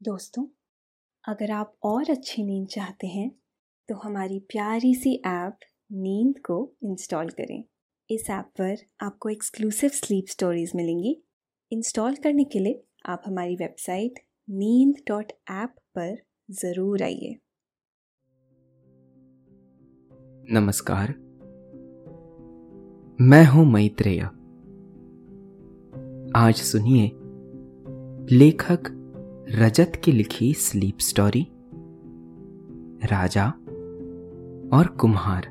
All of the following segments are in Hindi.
दोस्तों, अगर आप और अच्छी नींद चाहते हैं तो हमारी प्यारी सी ऐप नींद को इंस्टॉल करें। इस ऐप पर आपको एक्सक्लूसिव स्लीप स्टोरीज मिलेंगी। इंस्टॉल करने के लिए आप हमारी वेबसाइट नींद डॉट ऐप पर ज़रूर आइए। नमस्कार। मैं हूँ मैत्रेय। आज सुनिए लेखक रजत की लिखी स्लीप स्टोरी राजा और कुम्हार।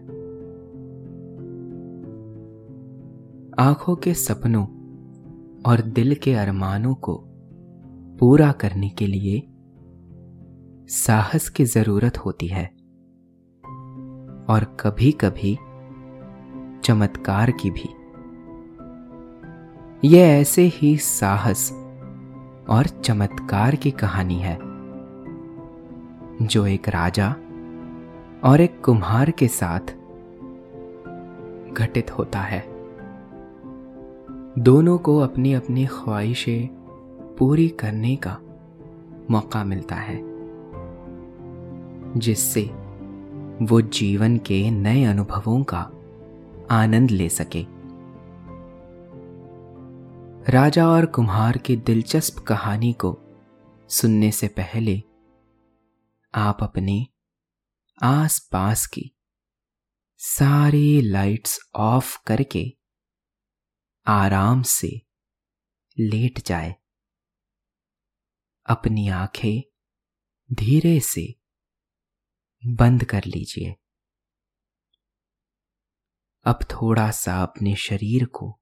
आँखों के सपनों और दिल के अरमानों को पूरा करने के लिए साहस की ज़रूरत होती है और कभी कभी चमत्कार की भी। यह ऐसे ही साहस और चमत्कार की कहानी है। जो एक राजा और एक कुम्हार के साथ घटित होता है। दोनों को अपनी अपनी ख्वाहिशें पूरी करने का मौका मिलता है, जिससे वो जीवन के नए अनुभवों का आनंद ले सके। राजा और कुम्हार की दिलचस्प कहानी को सुनने से पहले आप अपने आसपास की सारी लाइट्स ऑफ़ करके आराम से लेट जाए। अपनी आँखें धीरे से बंद कर लीजिए। अब थोड़ा सा अपने शरीर को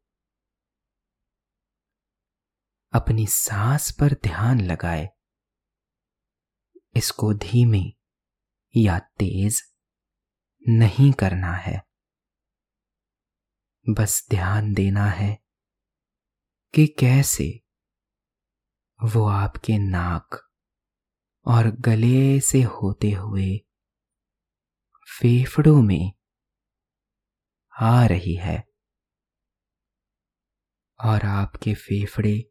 अपनी सांस पर ध्यान लगाए। इसको धीमे या तेज नहीं करना है। बस ध्यान देना है कि कैसे वो आपके नाक और गले से होते हुए फेफड़ों में आ रही है और आपके फेफड़े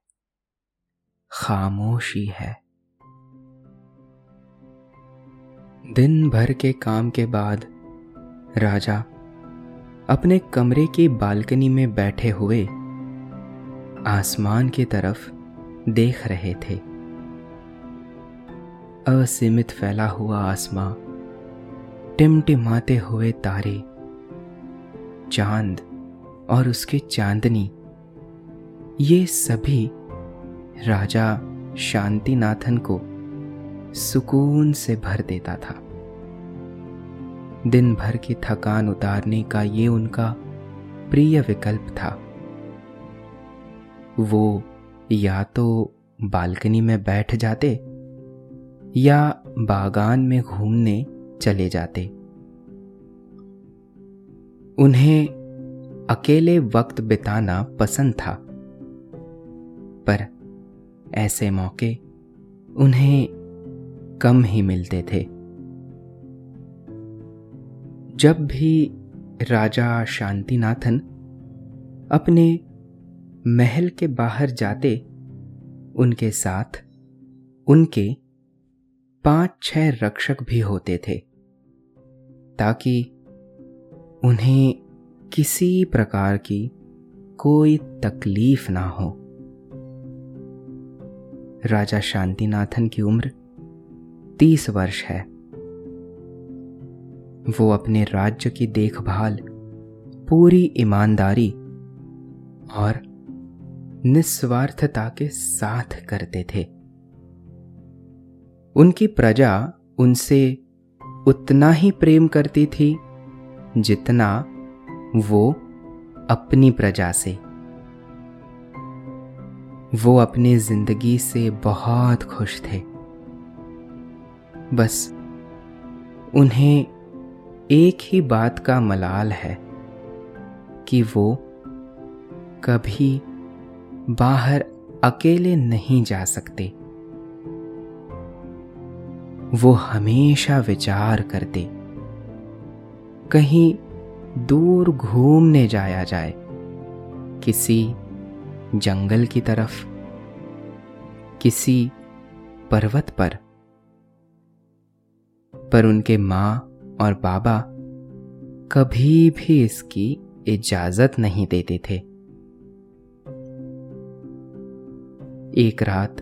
खामोशी है। दिन भर के काम के बाद राजा अपने कमरे की बालकनी में बैठे हुए आसमान की तरफ़ देख रहे थे। असीमित फैला हुआ आसमां, टिमटिमाते हुए तारे, चाँद और उसकी चांदनी, ये सभी राजा शांतिनाथन को सुकून से भर देता था। दिन भर की थकान उतारने का ये उनका प्रिय विकल्प था। वो या तो बालकनी में बैठ जाते या बागान में घूमने चले जाते। उन्हें अकेले वक्त बिताना पसंद था, पर ऐसे मौके उन्हें कम ही मिलते थे। जब भी राजा शांतिनाथन अपने महल के बाहर जाते, उनके साथ उनके पाँच छह रक्षक भी होते थे, ताकि उन्हें किसी प्रकार की कोई तकलीफ़ ना हो। राजा शांतिनाथन की उम्र तीस वर्ष है। वो अपने राज्य की देखभाल, पूरी ईमानदारी और निस्वार्थता के साथ करते थे। उनकी प्रजा उनसे उतना ही प्रेम करती थी जितना वो अपनी प्रजा से। वो अपनी ज़िंदगी से बहुत खुश थे। बस, उन्हें एक ही बात का मलाल है कि वो कभी बाहर अकेले नहीं जा सकते। वो हमेशा विचार करते, कहीं दूर घूमने जाया जाए, किसी जंगल की तरफ़, किसी पर्वत पर। पर उनके माँ और बाबा कभी भी इसकी इजाज़त नहीं देते थे। एक रात,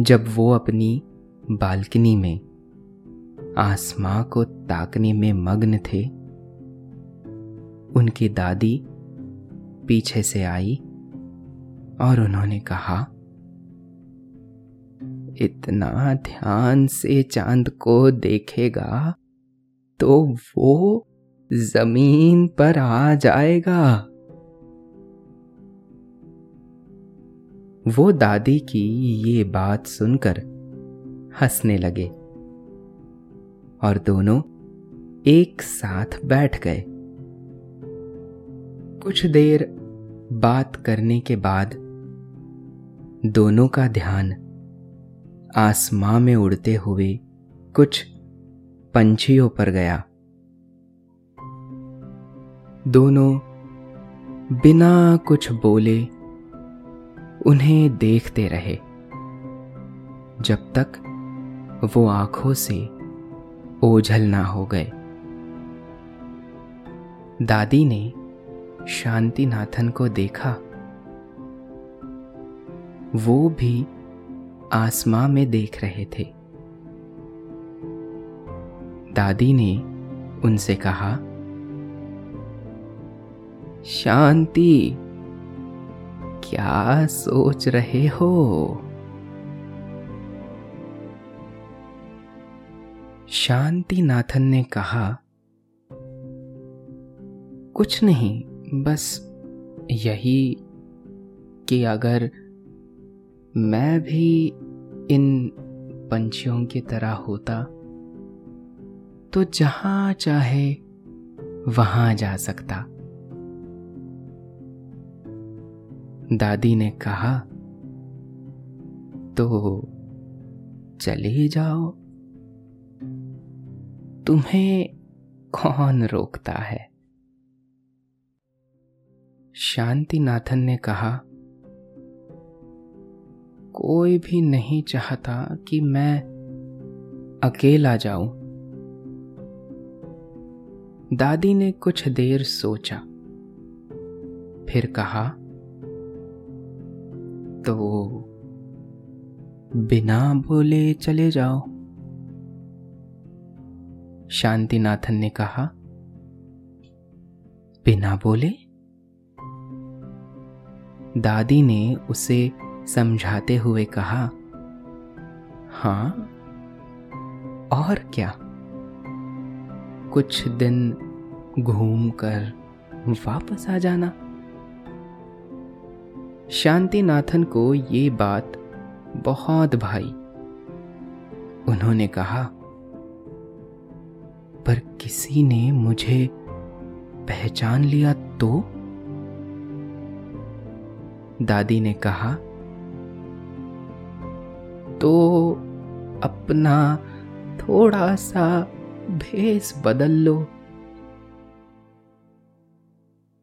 जब वो अपनी बालकनी में, आसमां को ताकने में मग्न थे, उनकी दादी पीछे से आई। और उन्होंने कहा, इतना ध्यान से चाँद को देखेगा तो वो ज़मीन पर आ जाएगा। वो दादी की ये बात सुनकर हंसने लगे और दोनों एक साथ बैठ गए। कुछ देर बात करने के बाद दोनों का ध्यान आसमां में उड़ते हुए कुछ पंछियों पर गया। दोनों बिना कुछ बोले उन्हें देखते रहे, जब तक वो आँखों से ओझल ना हो गए। दादी ने शांतिनाथन को देखा। वो भी आसमां में देख रहे थे। दादी ने उनसे कहा, शांति, क्या सोच रहे हो? शांति नाथन ने कहा, कुछ नहीं, बस यही कि अगर मैं भी इन पंछियों की तरह होता तो जहाँ चाहे वहाँ जा सकता। दादी ने कहा तो चले जाओ। तुम्हें कौन रोकता है? शांतिनाथन ने कहा कोई भी नहीं चाहता कि मैं अकेला जाऊँ। दादी ने कुछ देर सोचा, फिर कहा तो बिना बोले चले जाओ। शांतिनाथन ने कहा, बिना बोले? दादी ने उसे समझाते हुए कहा, हाँ, और क्या? कुछ दिन घूम कर वापस आ जाना। शांतिनाथन को ये बात बहुत भाई। उन्होंने कहा, पर किसी ने मुझे पहचान लिया तो? दादी ने कहा तो अपना थोड़ा सा भेस बदल लो।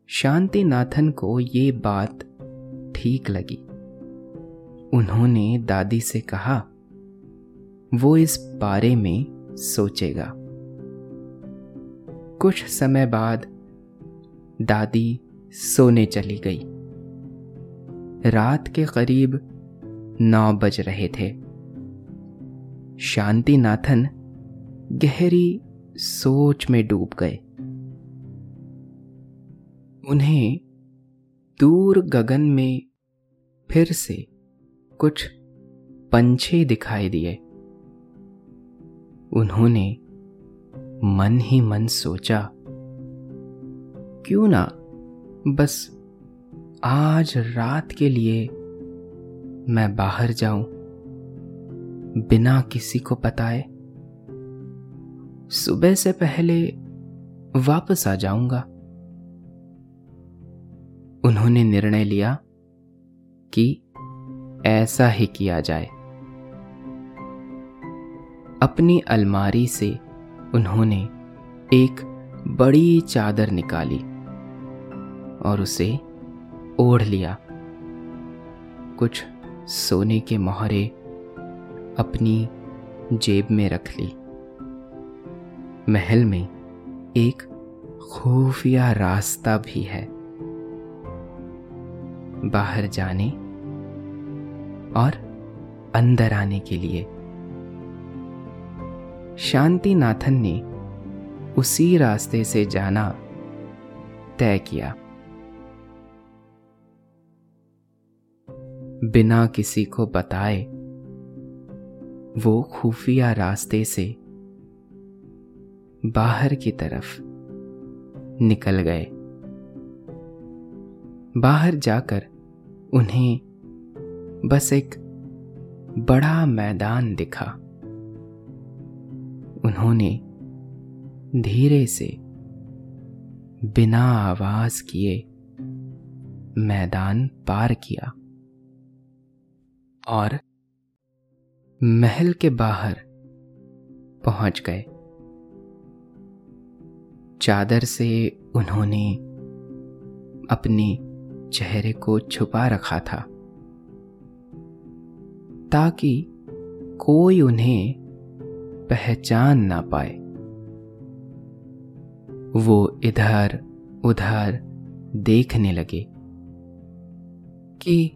शांतिनाथन को ये बात ठीक लगी। उन्होंने दादी से कहा, वो इस बारे में सोचेगा। कुछ समय बाद दादी सोने चली गई। रात के करीब नौ बज रहे थे। शांतिनाथन गहरी सोच में डूब गए। उन्हें दूर गगन में फिर से कुछ पंछी दिखाई दिए। उन्होंने मन ही मन सोचा, क्यों ना बस आज रात के लिए मैं बाहर जाऊँ। बिना किसी को बताए। सुबह से पहले वापस आ जाऊँगा। उन्होंने निर्णय लिया कि ऐसा ही किया जाए। अपनी अलमारी से उन्होंने एक बड़ी चादर निकाली और उसे ओढ़ लिया। कुछ सोने के मोहरे अपनी जेब में रख ली। महल में एक खुफिया रास्ता भी है। बाहर जाने और अंदर आने के लिए। शांतिनाथन ने उसी रास्ते से जाना तय किया। बिना किसी को बताए वो खुफिया रास्ते से बाहर की तरफ़ निकल गए। बाहर जाकर उन्हें बस एक बड़ा मैदान दिखा। उन्होंने धीरे से बिना आवाज़ किए मैदान पार किया और महल के बाहर पहुँच गए। चादर से उन्होंने अपने चेहरे को छुपा रखा था, ताकि कोई उन्हें पहचान ना पाए। वो इधर उधर देखने लगे कि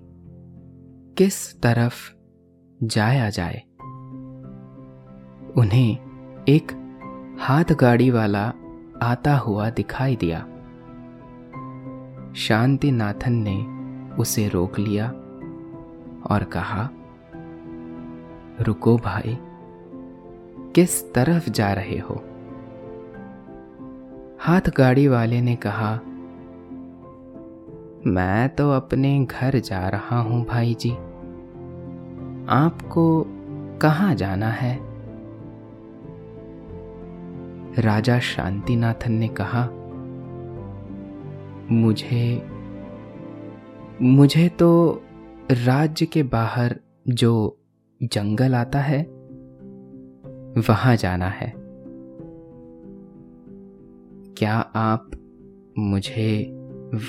किस तरफ़ जाया जाए। उन्हें एक हाथ गाड़ी वाला आता हुआ दिखाई दिया। शांतिनाथन ने उसे रोक लिया और कहा, रुको भाई, किस तरफ़ जा रहे हो? हाथ गाड़ी वाले ने कहा, मैं तो अपने घर जा रहा हूँ भाई जी। आपको कहाँ जाना है? राजा शांतिनाथन ने कहा, मुझे मुझे तो राज्य के बाहर जो जंगल आता है, वहाँ जाना है। क्या आप मुझे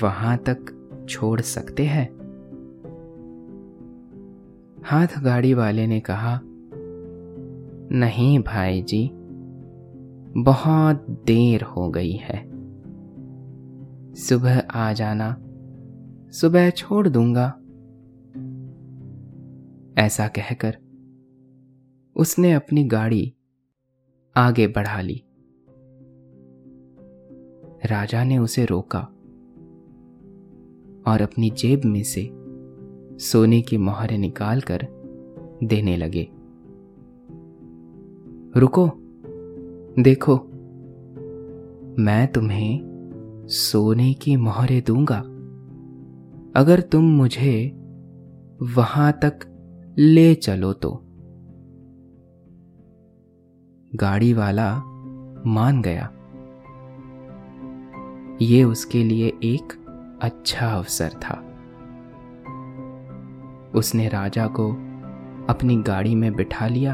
वहाँ तक छोड़ सकते हैं? हाथ गाड़ी वाले ने कहा, नहीं भाई जी बहुत देर हो गई है। सुबह आ जाना, सुबह छोड़ दूँगा। ऐसा कहकर उसने अपनी गाड़ी आगे बढ़ा ली। राजा ने उसे रोका और अपनी जेब में से सोने की मोहरें निकालकर देने लगे। रुको, देखो, मैं तुम्हें सोने की मोहरें दूँगा। अगर तुम मुझे वहाँ तक ले चलो तो। गाड़ी वाला मान गया। ये उसके लिए एक अच्छा अवसर था। उसने राजा को अपनी गाड़ी में बिठा लिया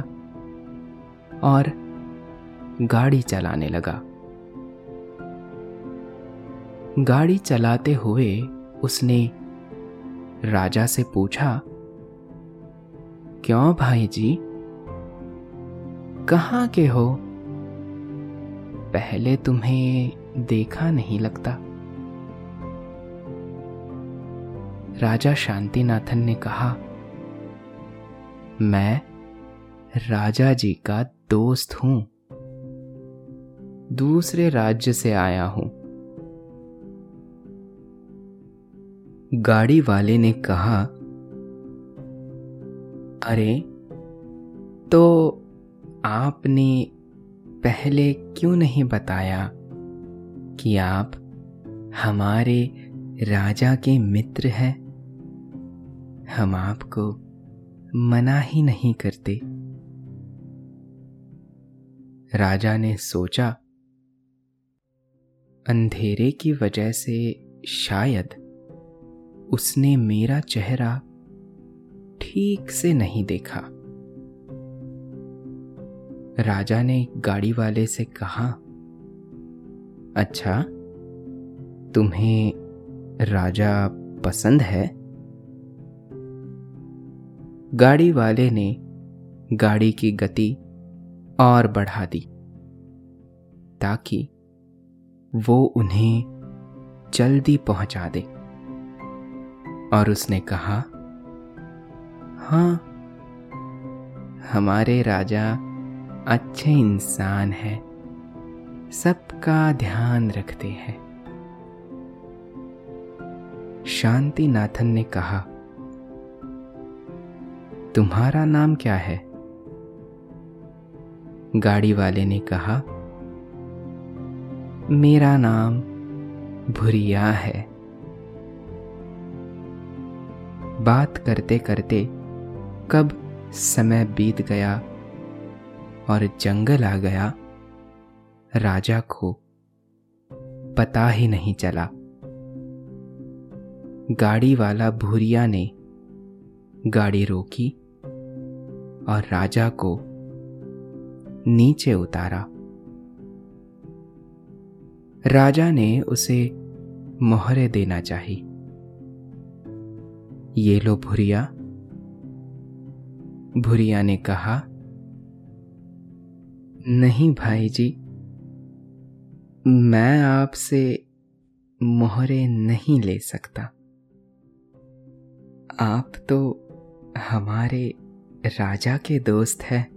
और गाड़ी चलाने लगा। गाड़ी चलाते हुए उसने राजा से पूछा, क्यों भाई जी कहाँ के हो? पहले तुम्हें देखा नहीं लगता। राजा शांतिनाथन ने कहा, मैं राजा जी का दोस्त हूँ। दूसरे राज्य से आया हूँ। गाड़ी वाले ने कहा, अरे तो आपने पहले क्यों नहीं बताया कि आप हमारे राजा के मित्र हैं? हम आपको मना ही नहीं करते। राजा ने सोचा, अंधेरे की वजह से शायद उसने मेरा चेहरा ठीक से नहीं देखा। राजा ने गाड़ी वाले से कहा अच्छा तुम्हें राजा पसंद है? गाड़ी वाले ने गाड़ी की गति और बढ़ा दी, ताकि वो उन्हें जल्दी पहुँचा दे। और उसने कहा हाँ हमारे राजा अच्छे इंसान हैं, सबका ध्यान रखते हैं। शांति नाथन ने कहा तुम्हारा नाम क्या है? गाड़ी वाले ने कहा, मेरा नाम भुरिया है। बात करते करते कब समय बीत गया और जंगल आ गया, राजा को पता ही नहीं चला। गाड़ी वाला भूरिया ने गाड़ी रोकी और राजा को नीचे उतारा। राजा ने उसे मोहरे देना चाही। ये लो भुरिया। भुरिया ने कहा, नहीं भाई जी मैं आपसे मोहरे नहीं ले सकता। आप तो हमारे राजा के दोस्त है।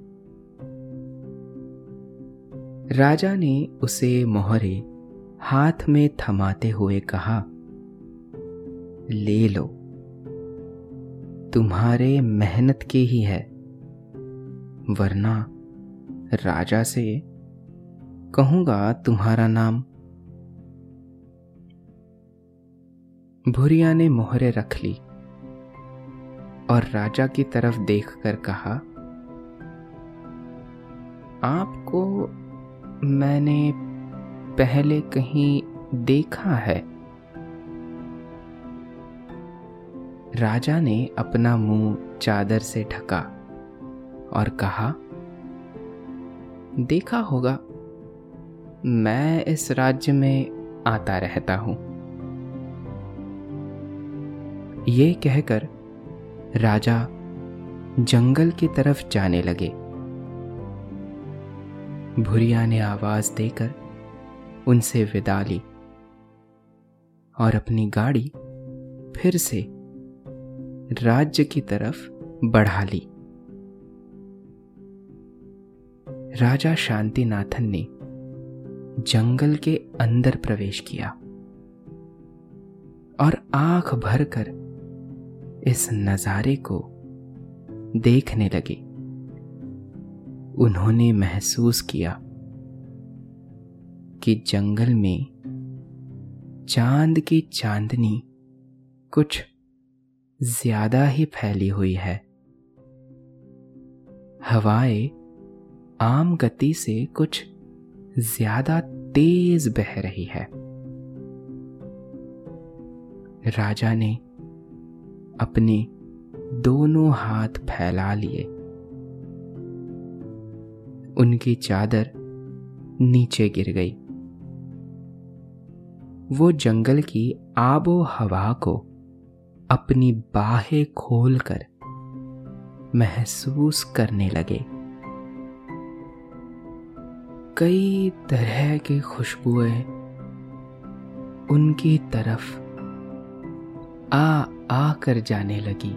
राजा ने उसे मोहरे हाथ में थमाते हुए कहा, ले लो। तुम्हारे मेहनत के ही है, वरना राजा से कहूँगा तुम्हारा नाम। भुरिया ने मोहरे रख ली। और राजा की तरफ़ देखकर कहा, आपको मैंने पहले कहीं देखा है? राजा ने अपना मुँह चादर से ढका और कहा, देखा होगा, मैं इस राज्य में आता रहता हूँ। ये कहकर राजा जंगल की तरफ़ जाने लगे। भुरिया ने आवाज़ देकर उनसे विदा ली और अपनी गाड़ी फिर से राज्य की तरफ़ बढ़ा ली। राजा शांतिनाथन ने जंगल के अंदर प्रवेश किया और आँख भरकर इस नज़ारे को देखने लगे। उन्होंने महसूस किया कि जंगल में चाँद की चांदनी कुछ ज़्यादा ही फैली हुई है। हवाएँ आम गति से कुछ ज़्यादा तेज बह रही है। राजा ने अपने दोनों हाथ फैला लिए। उनकी चादर नीचे गिर गई। वो जंगल की आबो हवा को अपनी बाहें खोलकर महसूस करने लगे। कई तरह के खुशबुएँ उनकी तरफ़ आ आकर जाने लगी।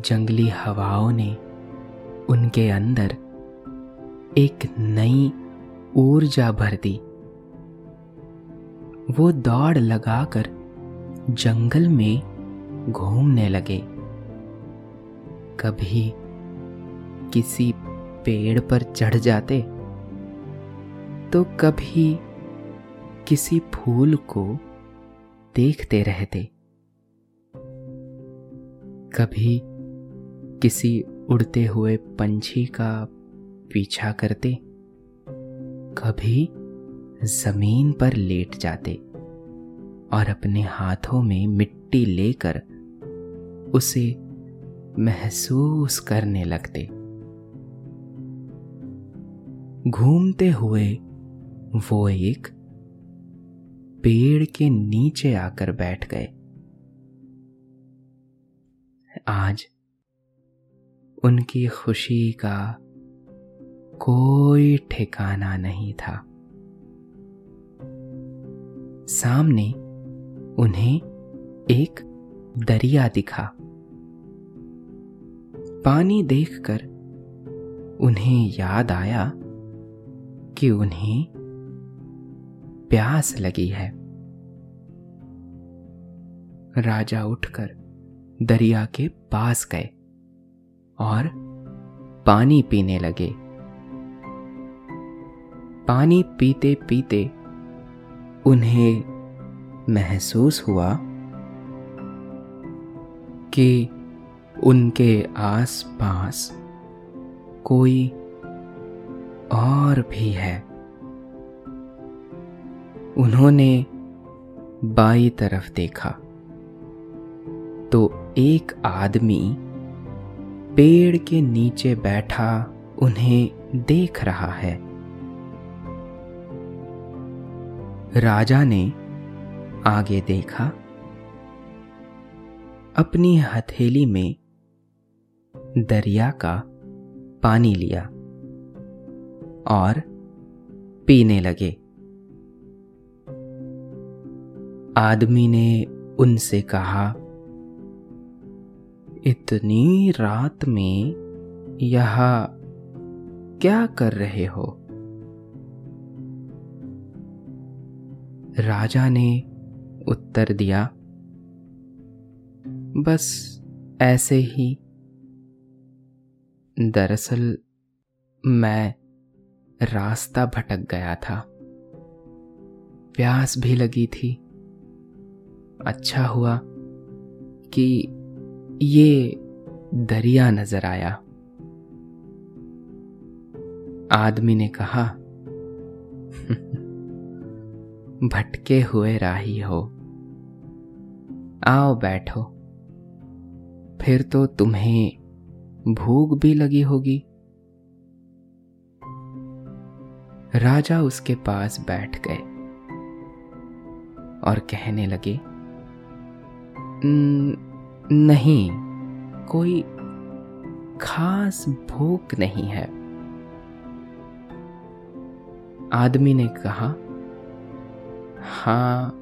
जंगली हवाओं ने उनके अंदर एक नई ऊर्जा भर दी। वो दौड़ लगाकर जंगल में घूमने लगे। कभी किसी पेड़ पर चढ़ जाते तो कभी किसी फूल को देखते रहते। कभी किसी उड़ते हुए पंछी का पीछा करते, कभी ज़मीन पर लेट जाते और अपने हाथों में मिट्टी लेकर उसे महसूस करने लगते। घूमते हुए वो एक पेड़ के नीचे आकर बैठ गए। आज उनकी खुशी का कोई ठिकाना नहीं था। सामने उन्हें एक दरिया दिखा। पानी देखकर उन्हें याद आया कि उन्हें प्यास लगी है। राजा उठकर दरिया के पास गए और पानी पीने लगे। पानी पीते पीते उन्हें महसूस हुआ कि उनके आसपास कोई और भी है। उन्होंने बाई तरफ़ देखा। तो एक आदमी पेड़ के नीचे बैठा उन्हें देख रहा है। राजा ने आगे देखा। अपनी हथेली में दरिया का पानी लिया और पीने लगे। आदमी ने उनसे कहा, इतनी रात में यहाँ क्या कर रहे हो? राजा ने उत्तर दिया, बस ऐसे ही। दरअसल मैं रास्ता भटक गया था। प्यास भी लगी थी। अच्छा हुआ कि ये दरिया नज़र आया। आदमी ने कहा भटके हुए राही हो। आओ बैठो। फिर तो तुम्हें भूख भी लगी होगी। राजा उसके पास बैठ गए और कहने लगे नहीं, कोई खास भूख नहीं है। आदमी ने कहा हाँ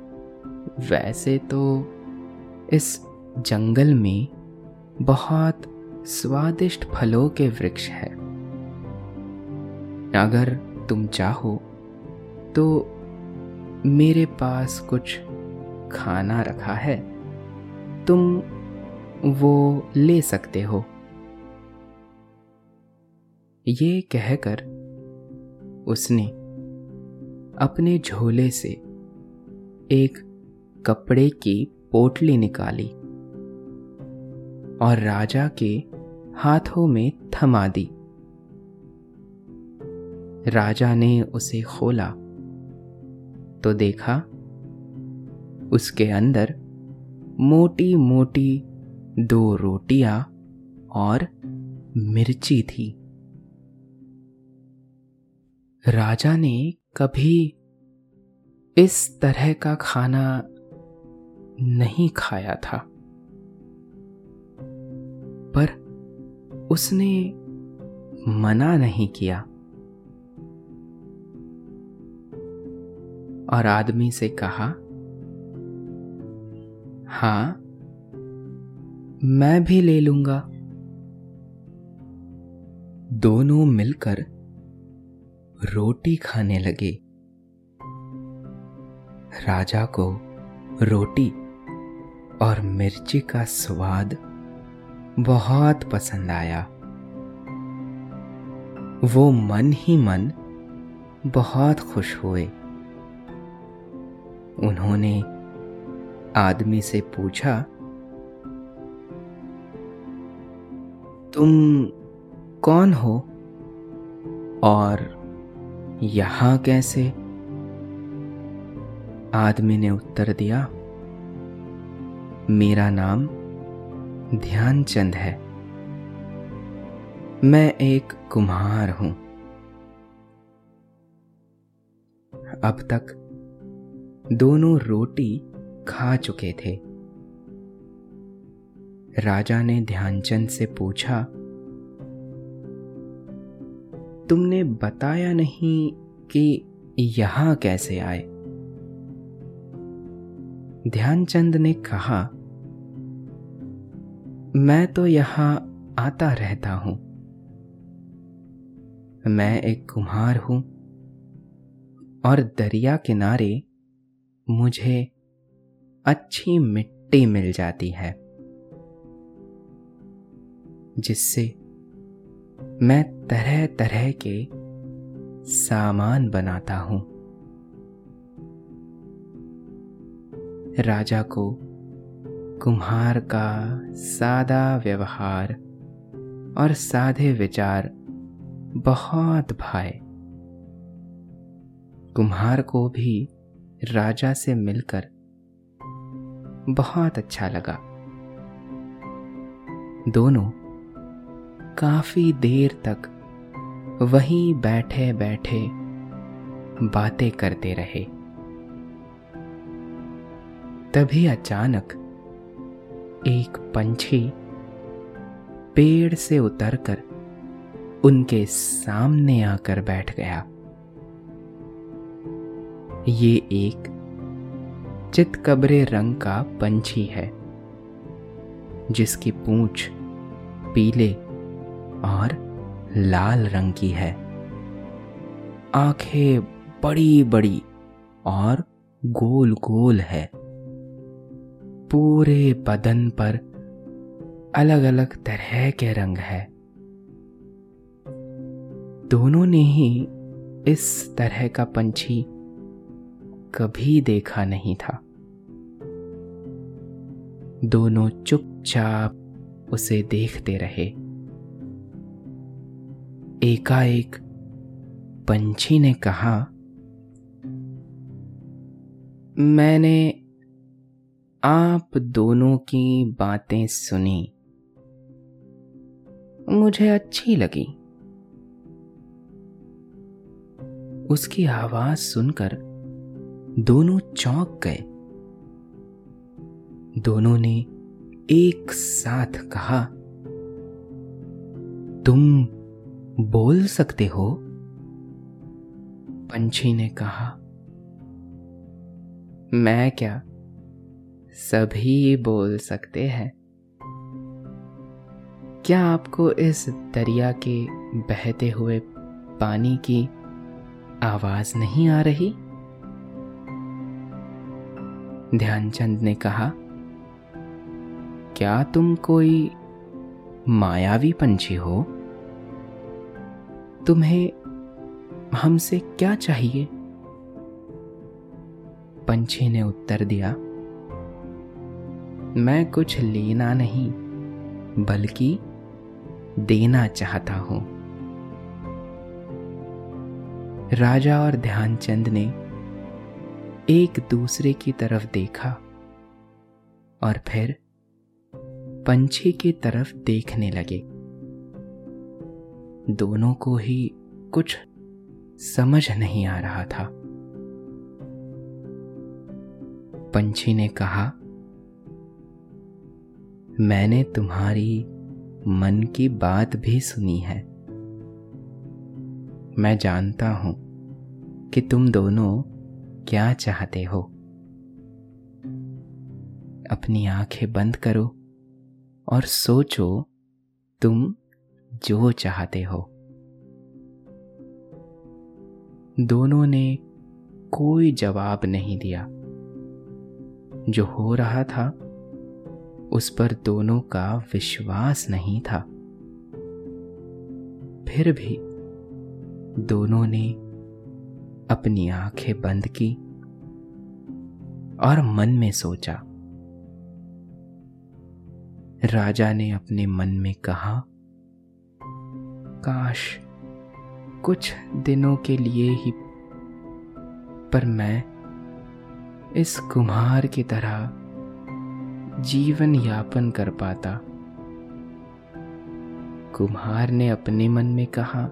वैसे तो इस जंगल में बहुत स्वादिष्ट फलों के वृक्ष है। अगर तुम चाहो तो मेरे पास कुछ खाना रखा है। तुम वो ले सकते हो। ये कहकर उसने अपने झोले से एक कपड़े की पोटली निकाली और राजा के हाथों में थमा दी। राजा ने उसे खोला तो देखा उसके अंदर मोटी मोटी दो रोटियाँ और मिर्ची थी। राजा ने कभी इस तरह का खाना नहीं खाया था। पर उसने मना नहीं किया। और आदमी से कहा हाँ, मैं भी ले लूँगा। दोनों मिलकर रोटी खाने लगे। राजा को रोटी और मिर्ची का स्वाद बहुत पसंद आया। वो मन ही मन बहुत खुश हुए। उन्होंने आदमी से पूछा, तुम कौन हो और यहाँ कैसे? आदमी ने उत्तर दिया, मेरा नाम ध्यानचंद है। मैं एक कुम्हार हूँ। अब तक दोनों रोटी खा चुके थे। राजा ने ध्यानचंद से पूछा, तुमने बताया नहीं कि यहाँ कैसे आए? ध्यानचंद ने कहा, मैं तो यहाँ आता रहता हूँ। मैं एक कुम्हार हूँ और दरिया किनारे मुझे अच्छी मिट्टी मिल जाती है, जिससे मैं तरह तरह के सामान बनाता हूँ। राजा को कुम्हार का सादा व्यवहार और साधे विचार बहुत भाए। कुम्हार को भी राजा से मिलकर बहुत अच्छा लगा। दोनों काफ़ी देर तक वहीं बैठे बैठे बातें करते रहे। तभी अचानक एक पंछी पेड़ से उतरकर उनके सामने आकर बैठ गया। ये एक चितकबरे रंग का पंछी है, जिसकी पूंछ पीले और लाल रंग की है। आँखें बड़ी बड़ी और गोल गोल है। पूरे बदन पर अलग अलग तरह के रंग है। दोनों ने ही इस तरह का पंछी कभी देखा नहीं था। दोनों चुपचाप उसे देखते रहे। एकाएक पंछी ने कहा, मैंने आप दोनों की बातें सुनी। मुझे अच्छी लगी। उसकी आवाज़ सुनकर दोनों चौंक गए। दोनों ने एक साथ कहा, तुम बोल सकते हो? पंछी ने कहा, मैं क्या सभी बोल सकते हैं? क्या आपको इस दरिया के बहते हुए पानी की आवाज़ नहीं आ रही? ध्यानचंद ने कहा, क्या तुम कोई मायावी पंछी हो? तुम्हें हमसे क्या चाहिए? पंछी ने उत्तर दिया, मैं कुछ लेना नहीं, बल्कि देना चाहता हूँ. राजा और ध्यानचंद ने एक दूसरे की तरफ़ देखा और फिर पंछी की तरफ़ देखने लगे। दोनों को ही कुछ समझ नहीं आ रहा था। पंछी ने कहा, मैंने तुम्हारी मन की बात भी सुनी है। मैं जानता हूँ कि तुम दोनों क्या चाहते हो? अपनी आँखें बंद करो और सोचो तुम जो चाहते हो। दोनों ने कोई जवाब नहीं दिया। जो हो रहा था, उस पर दोनों का विश्वास नहीं था। फिर भी दोनों ने अपनी आँखें बंद की और मन में सोचा, राजा ने अपने मन में कहा, काश कुछ दिनों के लिए ही, पर मैं इस कुम्हार की तरह जीवन यापन कर पाता। कुम्हार ने अपने मन में कहा,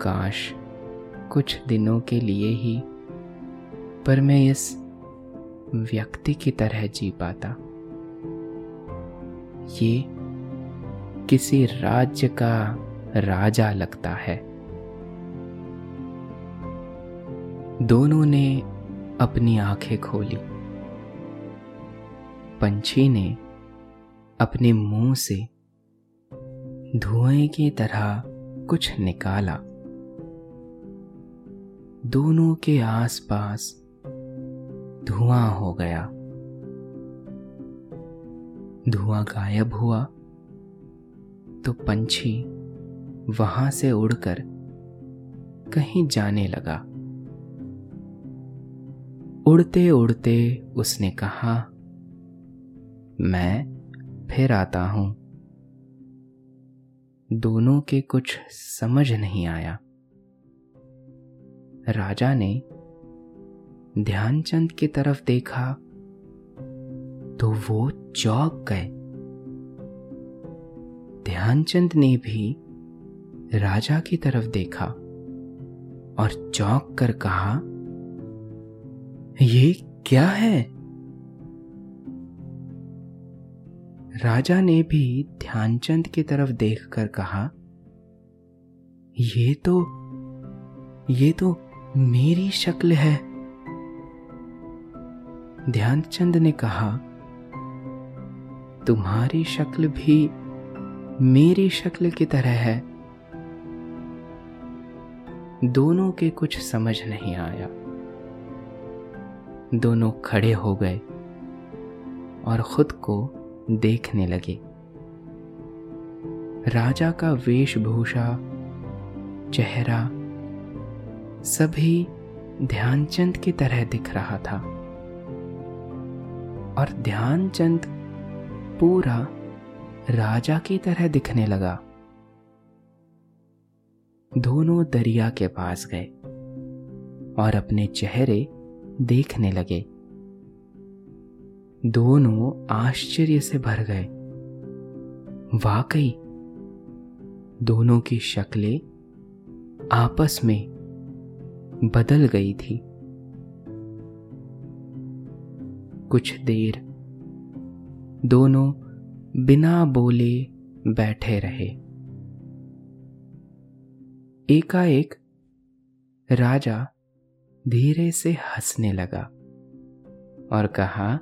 काश कुछ दिनों के लिए ही, पर मैं इस व्यक्ति की तरह जी पाता। ये किसी राज्य का राजा लगता है। दोनों ने अपनी आँखें खोली। पंछी ने अपने मुँह से धुएँ की तरह कुछ निकाला। दोनों के आसपास धुआँ हो गया। धुआँ गायब हुआ तो पंछी वहाँ से उड़कर कहीं जाने लगा। उड़ते उड़ते उसने कहा, मैं फिर आता हूँ। दोनों के कुछ समझ नहीं आया। राजा ने ध्यानचंद की तरफ़ देखा तो वो चौक गए। ध्यानचंद ने भी राजा की तरफ़ देखा और चौंक कर कहा, ये क्या है? राजा ने भी ध्यानचंद की तरफ़ देखकर कहा, ये तो ये तो मेरी शक्ल है। ध्यानचंद ने कहा, तुम्हारी शक्ल भी मेरी शक्ल की तरह है। दोनों के कुछ समझ नहीं आया। दोनों खड़े हो गए और खुद को देखने लगे। राजा का वेशभूषा, चेहरा सभी ध्यानचंद की तरह दिख रहा था। और ध्यानचंद पूरा राजा की तरह दिखने लगा। दोनों दरिया के पास गए और अपने चेहरे देखने लगे। दोनों आश्चर्य से भर गए। वाकई, दोनों की शक्लें आपस में बदल गई थी। कुछ देर दोनों बिना बोले बैठे रहे। एकाएक राजा धीरे से हंसने लगा और कहा,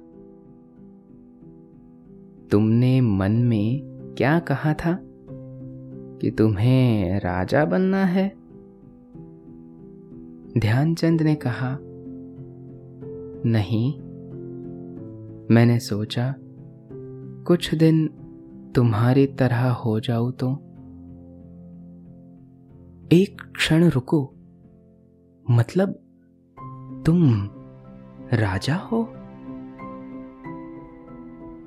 तुमने मन में क्या कहा था कि तुम्हें राजा बनना है? ध्यानचंद ने कहा, नहीं, मैंने सोचा, कुछ दिन तुम्हारी तरह हो जाऊँ तो। एक क्षण रुको मतलब तुम राजा हो?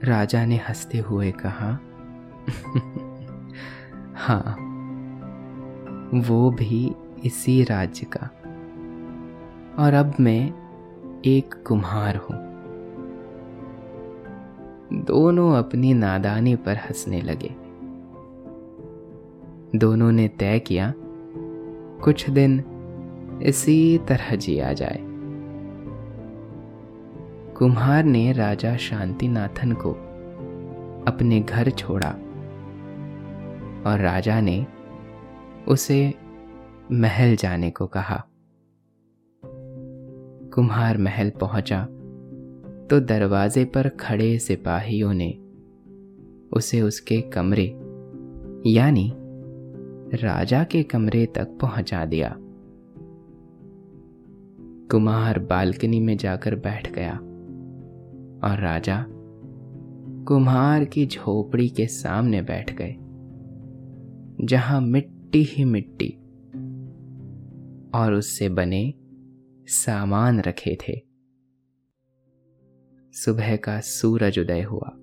राजा ने हँसते हुए कहा हाँ वो भी इसी राज्य का। और अब मैं एक कुम्हार हूँ। दोनों अपनी नादानी पर हंसने लगे। दोनों ने तय किया, कुछ दिन इसी तरह जिया जाए। कुम्हार ने राजा शांतिनाथन को अपने घर छोड़ा और राजा ने उसे महल जाने को कहा। कुम्हार महल पहुँचा तो दरवाजे पर खड़े सिपाहियों ने उसे उसके कमरे, यानी राजा के कमरे तक पहुँचा दिया। कुमार बालकनी में जाकर बैठ गया और राजा कुम्हार की झोपड़ी के सामने बैठ गए, जहाँ मिट्टी ही मिट्टी और उससे बने सामान रखे थे। सुबह का सूरज उदय हुआ।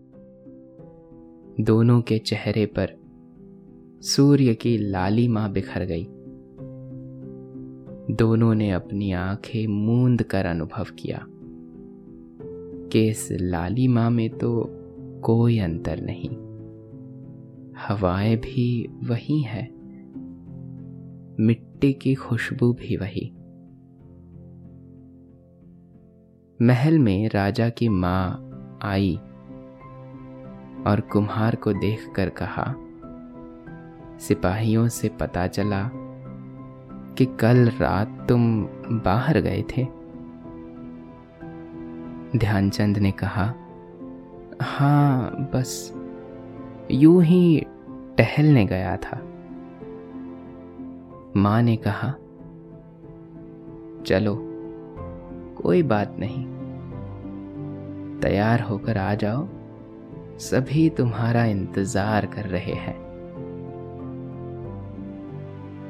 दोनों के चेहरे पर सूर्य की लाली माँ बिखर गई। दोनों ने अपनी आँखें मूंद कर अनुभव किया। कि इस लाली माँ में तो कोई अंतर नहीं। हवाएँ भी वही है। मिट्टी की खुशबू भी वही। महल में राजा की माँ आई और कुम्हार को देखकर कहा, सिपाहियों से पता चला कि कल रात तुम बाहर गए थे। ध्यानचंद ने कहा हाँ बस यूँ ही टहलने गया था। माँ ने कहा, चलो कोई बात नहीं। तैयार होकर आ जाओ। सभी तुम्हारा इंतज़ार कर रहे हैं।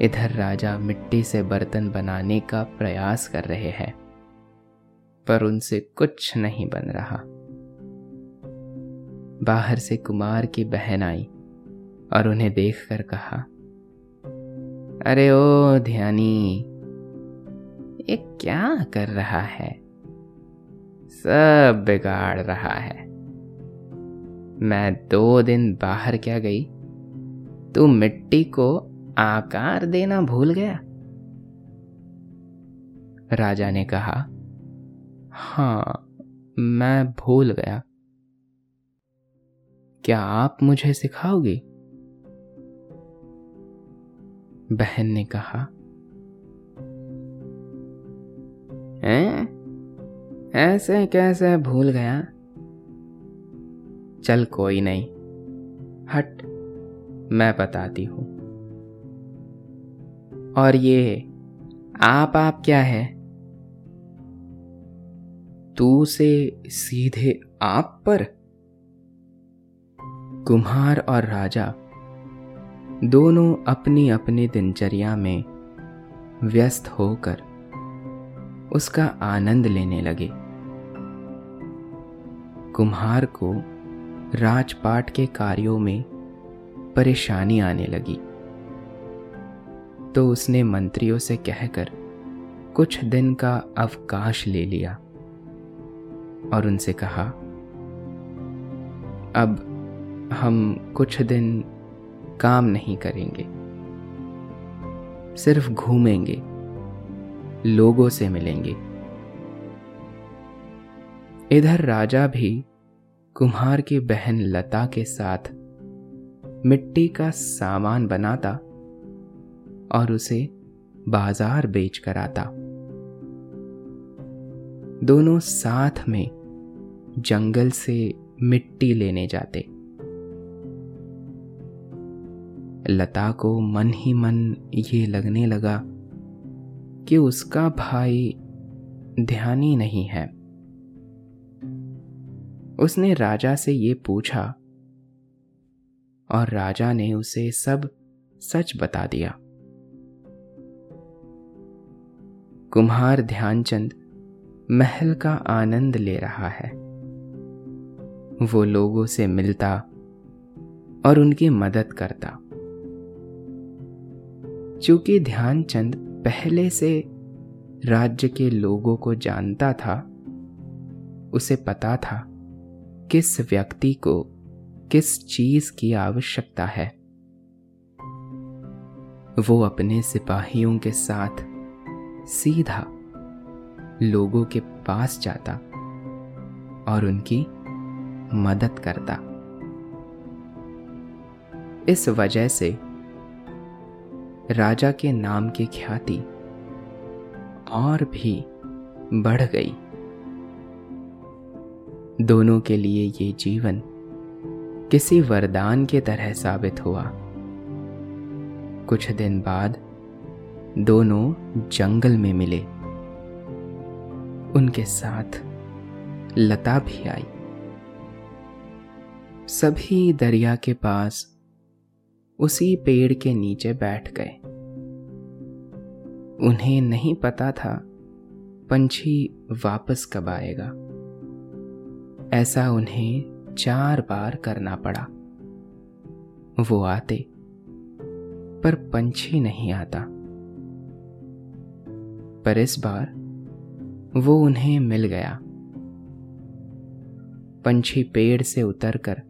इधर राजा मिट्टी से बर्तन बनाने का प्रयास कर रहे हैं, पर उनसे कुछ नहीं बन रहा। बाहर से कुमार की बहन आई और उन्हें देखकर कहा, अरे ओ ध्यानी ये क्या कर रहा है? सब बिगाड़ रहा है। मैं दो दिन बाहर क्या गई? तू मिट्टी को आकार देना भूल गया? राजा ने कहा हाँ मैं भूल गया। क्या आप मुझे सिखाओगे? बहन ने कहा हैं? ऐसे कैसे भूल गया? चल कोई नहीं। हट, मैं बताती हूँ। और ये, आप आप क्या है? तू से सीधे आप पर? कुम्हार और राजा दोनों अपनी अपनी दिनचर्या में व्यस्त होकर उसका आनंद लेने लगे। कुम्हार को राजपाट के कार्यों में परेशानी आने लगी। तो उसने मंत्रियों से कहकर कुछ दिन का अवकाश ले लिया और उनसे कहा, अब हम कुछ दिन काम नहीं करेंगे, सिर्फ़ घूमेंगे। लोगों से मिलेंगे। इधर राजा भी कुम्हार की बहन लता के साथ मिट्टी का सामान बनाता और उसे बाज़ार बेच कर आता। दोनों साथ में जंगल से मिट्टी लेने जाते। लता को मन ही मन ये लगने लगा कि उसका भाई ध्यानी नहीं है। उसने राजा से ये पूछा और राजा ने उसे सब सच बता दिया। कुम्हार ध्यानचंद महल का आनंद ले रहा है। वो लोगों से मिलता और उनकी मदद करता। चूँकि ध्यानचंद पहले से राज्य के लोगों को जानता था, उसे पता था किस व्यक्ति को किस चीज़ की आवश्यकता है। वो अपने सिपाहियों के साथ सीधा लोगों के पास जाता और उनकी मदद करता। इस वजह से राजा के नाम की ख्याति और भी बढ़ गई। दोनों के लिए ये जीवन किसी वरदान के तरह साबित हुआ। कुछ दिन बाद दोनों जंगल में मिले। उनके साथ लता भी आई। सभी दरिया के पास उसी पेड़ के नीचे बैठ गए। उन्हें नहीं पता था पंछी वापस कब आएगा। ऐसा उन्हें चार बार करना पड़ा। वो आते, पर पंछी नहीं आता। पर इस बार वो उन्हें मिल गया। पंछी पेड़ से उतरकर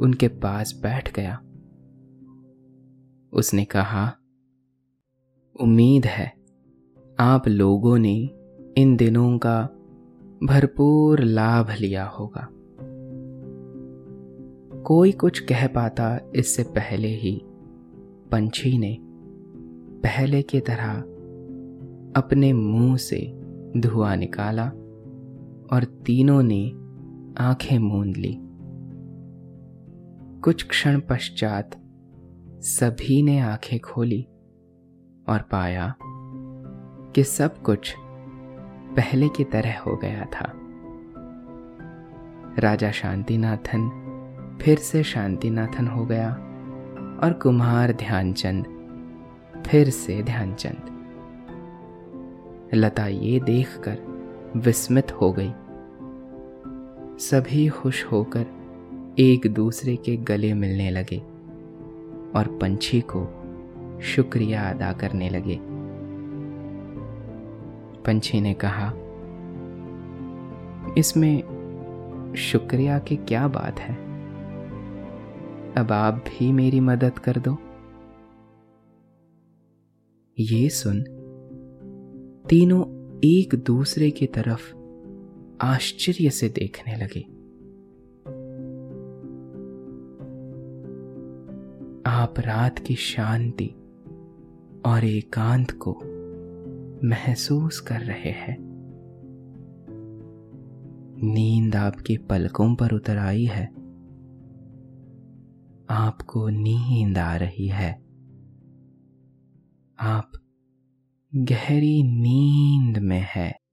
उनके पास बैठ गया। उसने कहा, उम्मीद है, आप लोगों ने इन दिनों का भरपूर लाभ लिया होगा। कोई कुछ कह पाता इससे पहले ही पंछी ने पहले की तरह अपने मुँह से धुआँ निकाला और तीनों ने आँखें मूंद ली। कुछ क्षण पश्चात सभी ने आँखें खोली और पाया कि सब कुछ पहले की तरह हो गया था। राजा शांतिनाथन फिर से शांतिनाथन हो गया और कुमार ध्यानचंद फिर से ध्यानचंद। लता ये देखकर विस्मित हो गई। सभी खुश होकर एक दूसरे के गले मिलने लगे। और पंछी को शुक्रिया अदा करने लगे। पंछी ने कहा, इसमें शुक्रिया की क्या बात है? अब आप भी मेरी मदद कर दो। ये सुन तीनों एक दूसरे की तरफ़ आश्चर्य से देखने लगे। आप रात की शांति और एकांत को महसूस कर रहे हैं। नींद आपके पलकों पर उतर आई है। आपको नींद आ रही है। आप गहरी नींद में है।